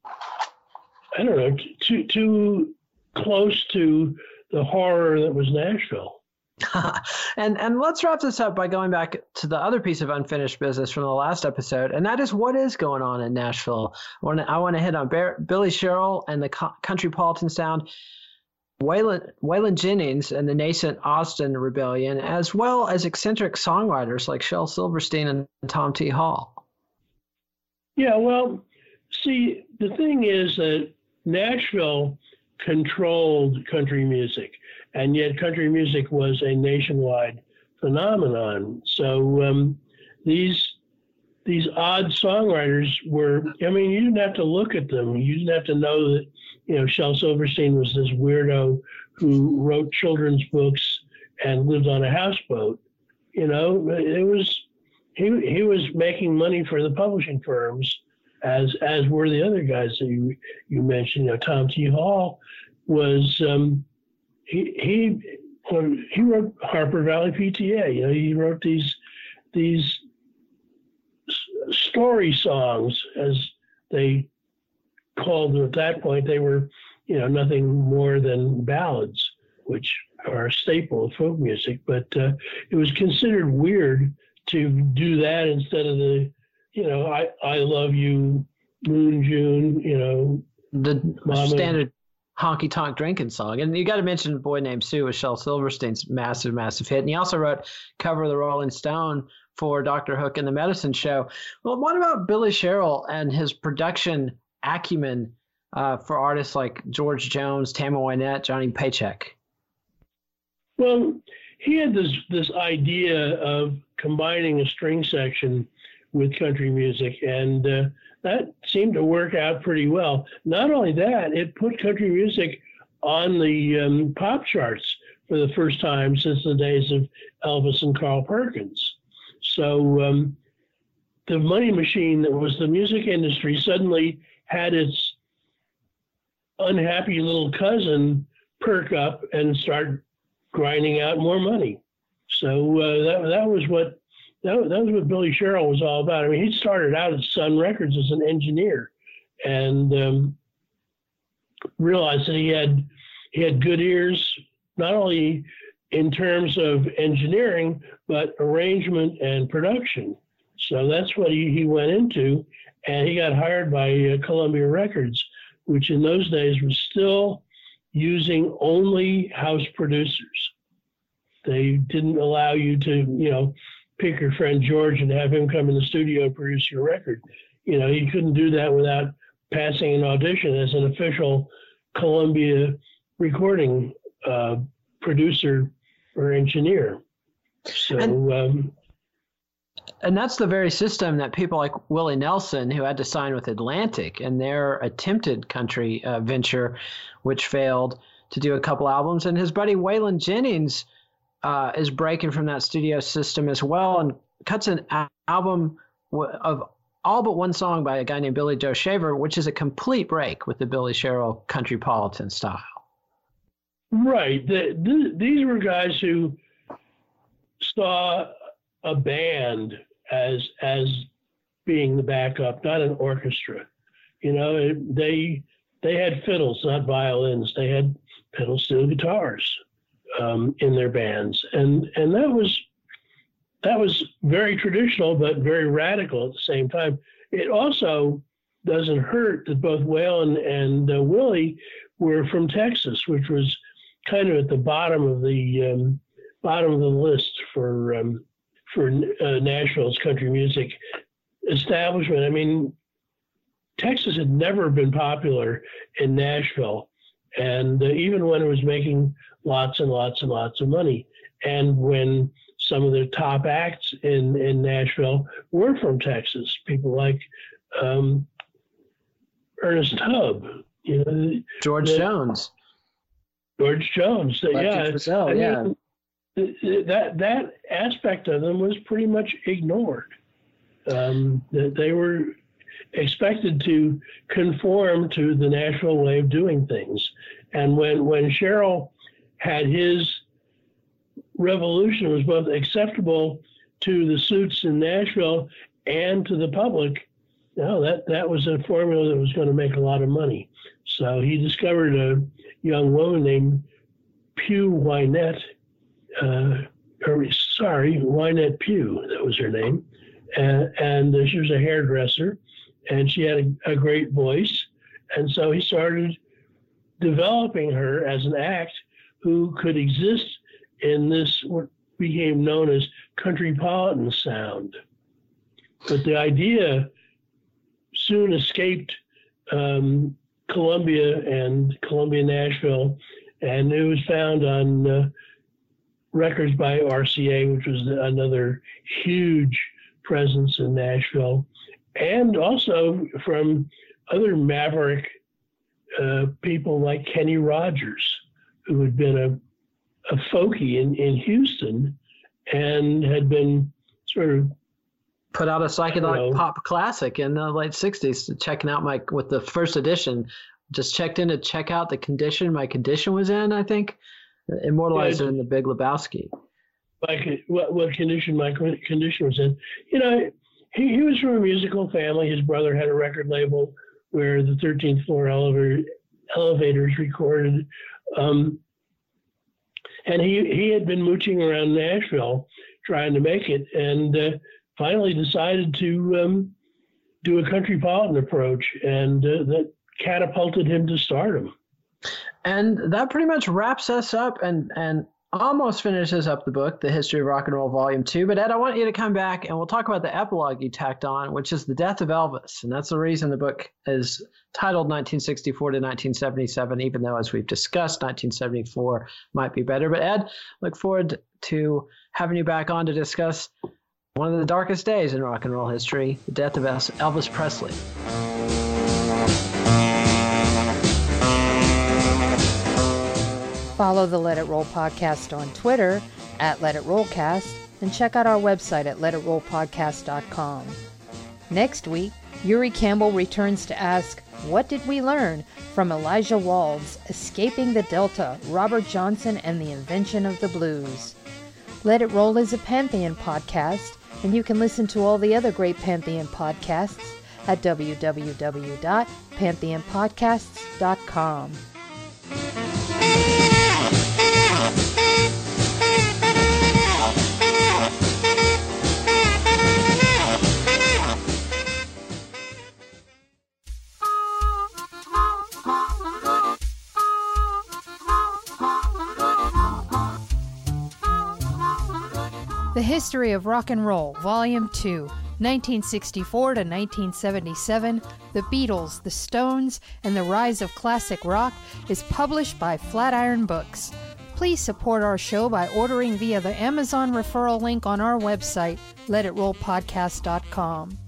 I don't know, too too close to the horror that was Nashville.
and and let's wrap this up by going back to the other piece of unfinished business from the last episode, and that is what is going on in Nashville. I want to, I want to hit on Bear, Billy Sherrill and the co- Countrypolitan Sound, Waylon, Waylon Jennings and the nascent Austin Rebellion, as well as eccentric songwriters like Shel Silverstein and Tom T. Hall.
Yeah, well, see, the thing is that Nashville controlled country music and yet country music was a nationwide phenomenon. So um, these these odd songwriters were. I mean, you didn't have to look at them. You didn't have to know that you know Shel Silverstein was this weirdo who wrote children's books and lived on a houseboat. You know, it was he he was making money for the publishing firms, as as were the other guys that you you mentioned. You know, Tom T. Hall was um, he he he wrote Harper Valley PTA. You know, he wrote these these story songs, as they called them at that point. They were, you know, nothing more than ballads, which are a staple of folk music. But uh, it was considered weird to do that instead of the, you know, I I love you, Moon June, you know,
the
Mama.
standard honky tonk drinking song. And you got to mention a boy named Sue Shel Silverstein's massive, massive hit. And he also wrote cover of the Rolling Stone for Dr. Hook and the Medicine Show. Well, what about Billy Sherrill and his production acumen uh, for artists like George Jones, Tammy Wynette, Johnny Paycheck?
Well, he had this this idea of combining a string section with country music, and uh, that seemed to work out pretty well. Not only that, it put country music on the um, pop charts for the first time since the days of Elvis and Carl Perkins. So um, the money machine that was the music industry suddenly had its unhappy little cousin perk up and start grinding out more money. So uh, that that was what that, that was what Billy Sherrill was all about. I mean, he started out at Sun Records as an engineer, and um, realized that he had he had good ears, not only in terms of engineering, but arrangement and production. So that's what he, he went into, and he got hired by uh, Columbia Records, which in those days was still using only house producers. They didn't allow you to, you know, pick your friend George and have him come in the studio and produce your record. You know, he couldn't do that without passing an audition as an official Columbia recording uh, producer or engineer. So,
And-
um,
And that's the very system that people like Willie Nelson, who had to sign with Atlantic and their attempted country uh, venture, which failed to do a couple albums, and his buddy Waylon Jennings uh, is breaking from that studio system as well and cuts an album of all but one song by a guy named Billy Joe Shaver, which is a complete break with the Billy Sherrill countrypolitan style.
Right. The, th- these were guys who saw a band as as being the backup, not an orchestra. You know, they they had fiddles, not violins. They had pedal steel guitars um, in their bands, and and that was that was very traditional, but very radical at the same time. It also doesn't hurt that both Waylon and uh, Willie were from Texas, which was kind of at the bottom of the um, bottom of the list for um, for uh, Nashville's country music establishment. I mean, Texas had never been popular in Nashville, and uh, even when it was making lots and lots and lots of money, and when some of the top acts in in Nashville were from Texas, people like um, Ernest Tubb, you know,
George
Yeah.
Jones.
George Jones.
Lefty
yeah,
Frizzell,
I mean,
yeah.
th- th- that that aspect of them was pretty much ignored. Um, that they were expected to conform to the Nashville way of doing things, and when when Sherrill had his revolution was both acceptable to the suits in Nashville and to the public. No, that that was a formula that was going to make a lot of money. So he discovered a young woman named Pugh Wynette, uh, or sorry, Wynette Pugh, that was her name. And, and she was a hairdresser and she had a, a great voice. And so he started developing her as an act who could exist in this, what became known as countrypolitan sound. But the idea soon escaped um, Columbia and Columbia Nashville, and it was found on uh, records by RCA, which was another huge presence in Nashville, and also from other maverick uh, people like Kenny Rogers, who had been a, a folkie in, in Houston and had been sort of
put out a psychedelic pop classic in the late 60s checking out my with the first edition just checked in to check out the condition my condition was in i think immortalized
Yeah.
in the big lebowski
like what, what condition my condition was in. You know, he, he was from a musical family. His brother had a record label where the 13th floor elevator, elevators recorded. Um, and he, he had been mooching around Nashville trying to make it, and uh, finally decided to um, do a countrypolitan approach, and uh, that catapulted him to stardom.
And that pretty much wraps us up and and almost finishes up the book, The History of Rock and Roll Volume 2. But Ed, I want you to come back and we'll talk about the epilogue you tacked on, which is the death of Elvis. And that's the reason the book is titled 1964 to 1977, even though, as we've discussed, 1974 might be better. But Ed, look forward to having you back on to discuss one of the darkest days in rock and roll history, the death of Elvis Presley.
Follow the Let It Roll podcast on Twitter at Let It Rollcast and check out our website at letitrollpodcast.com. Next week, Yuri Campbell returns to ask, What did we learn from Elijah Wald's Escaping the Delta, Robert Johnson, and the Invention of the Blues? Let It Roll is a Pantheon podcast, and you can listen to all the other great Pantheon podcasts at www.pantheonpodcasts.com. The History of Rock and Roll, Volume 2, 1964 to 1977, The Beatles, The Stones, and the Rise of Classic Rock is published by Flatiron Books. Please support our show by ordering via the Amazon referral link on our website, letitrollpodcast.com.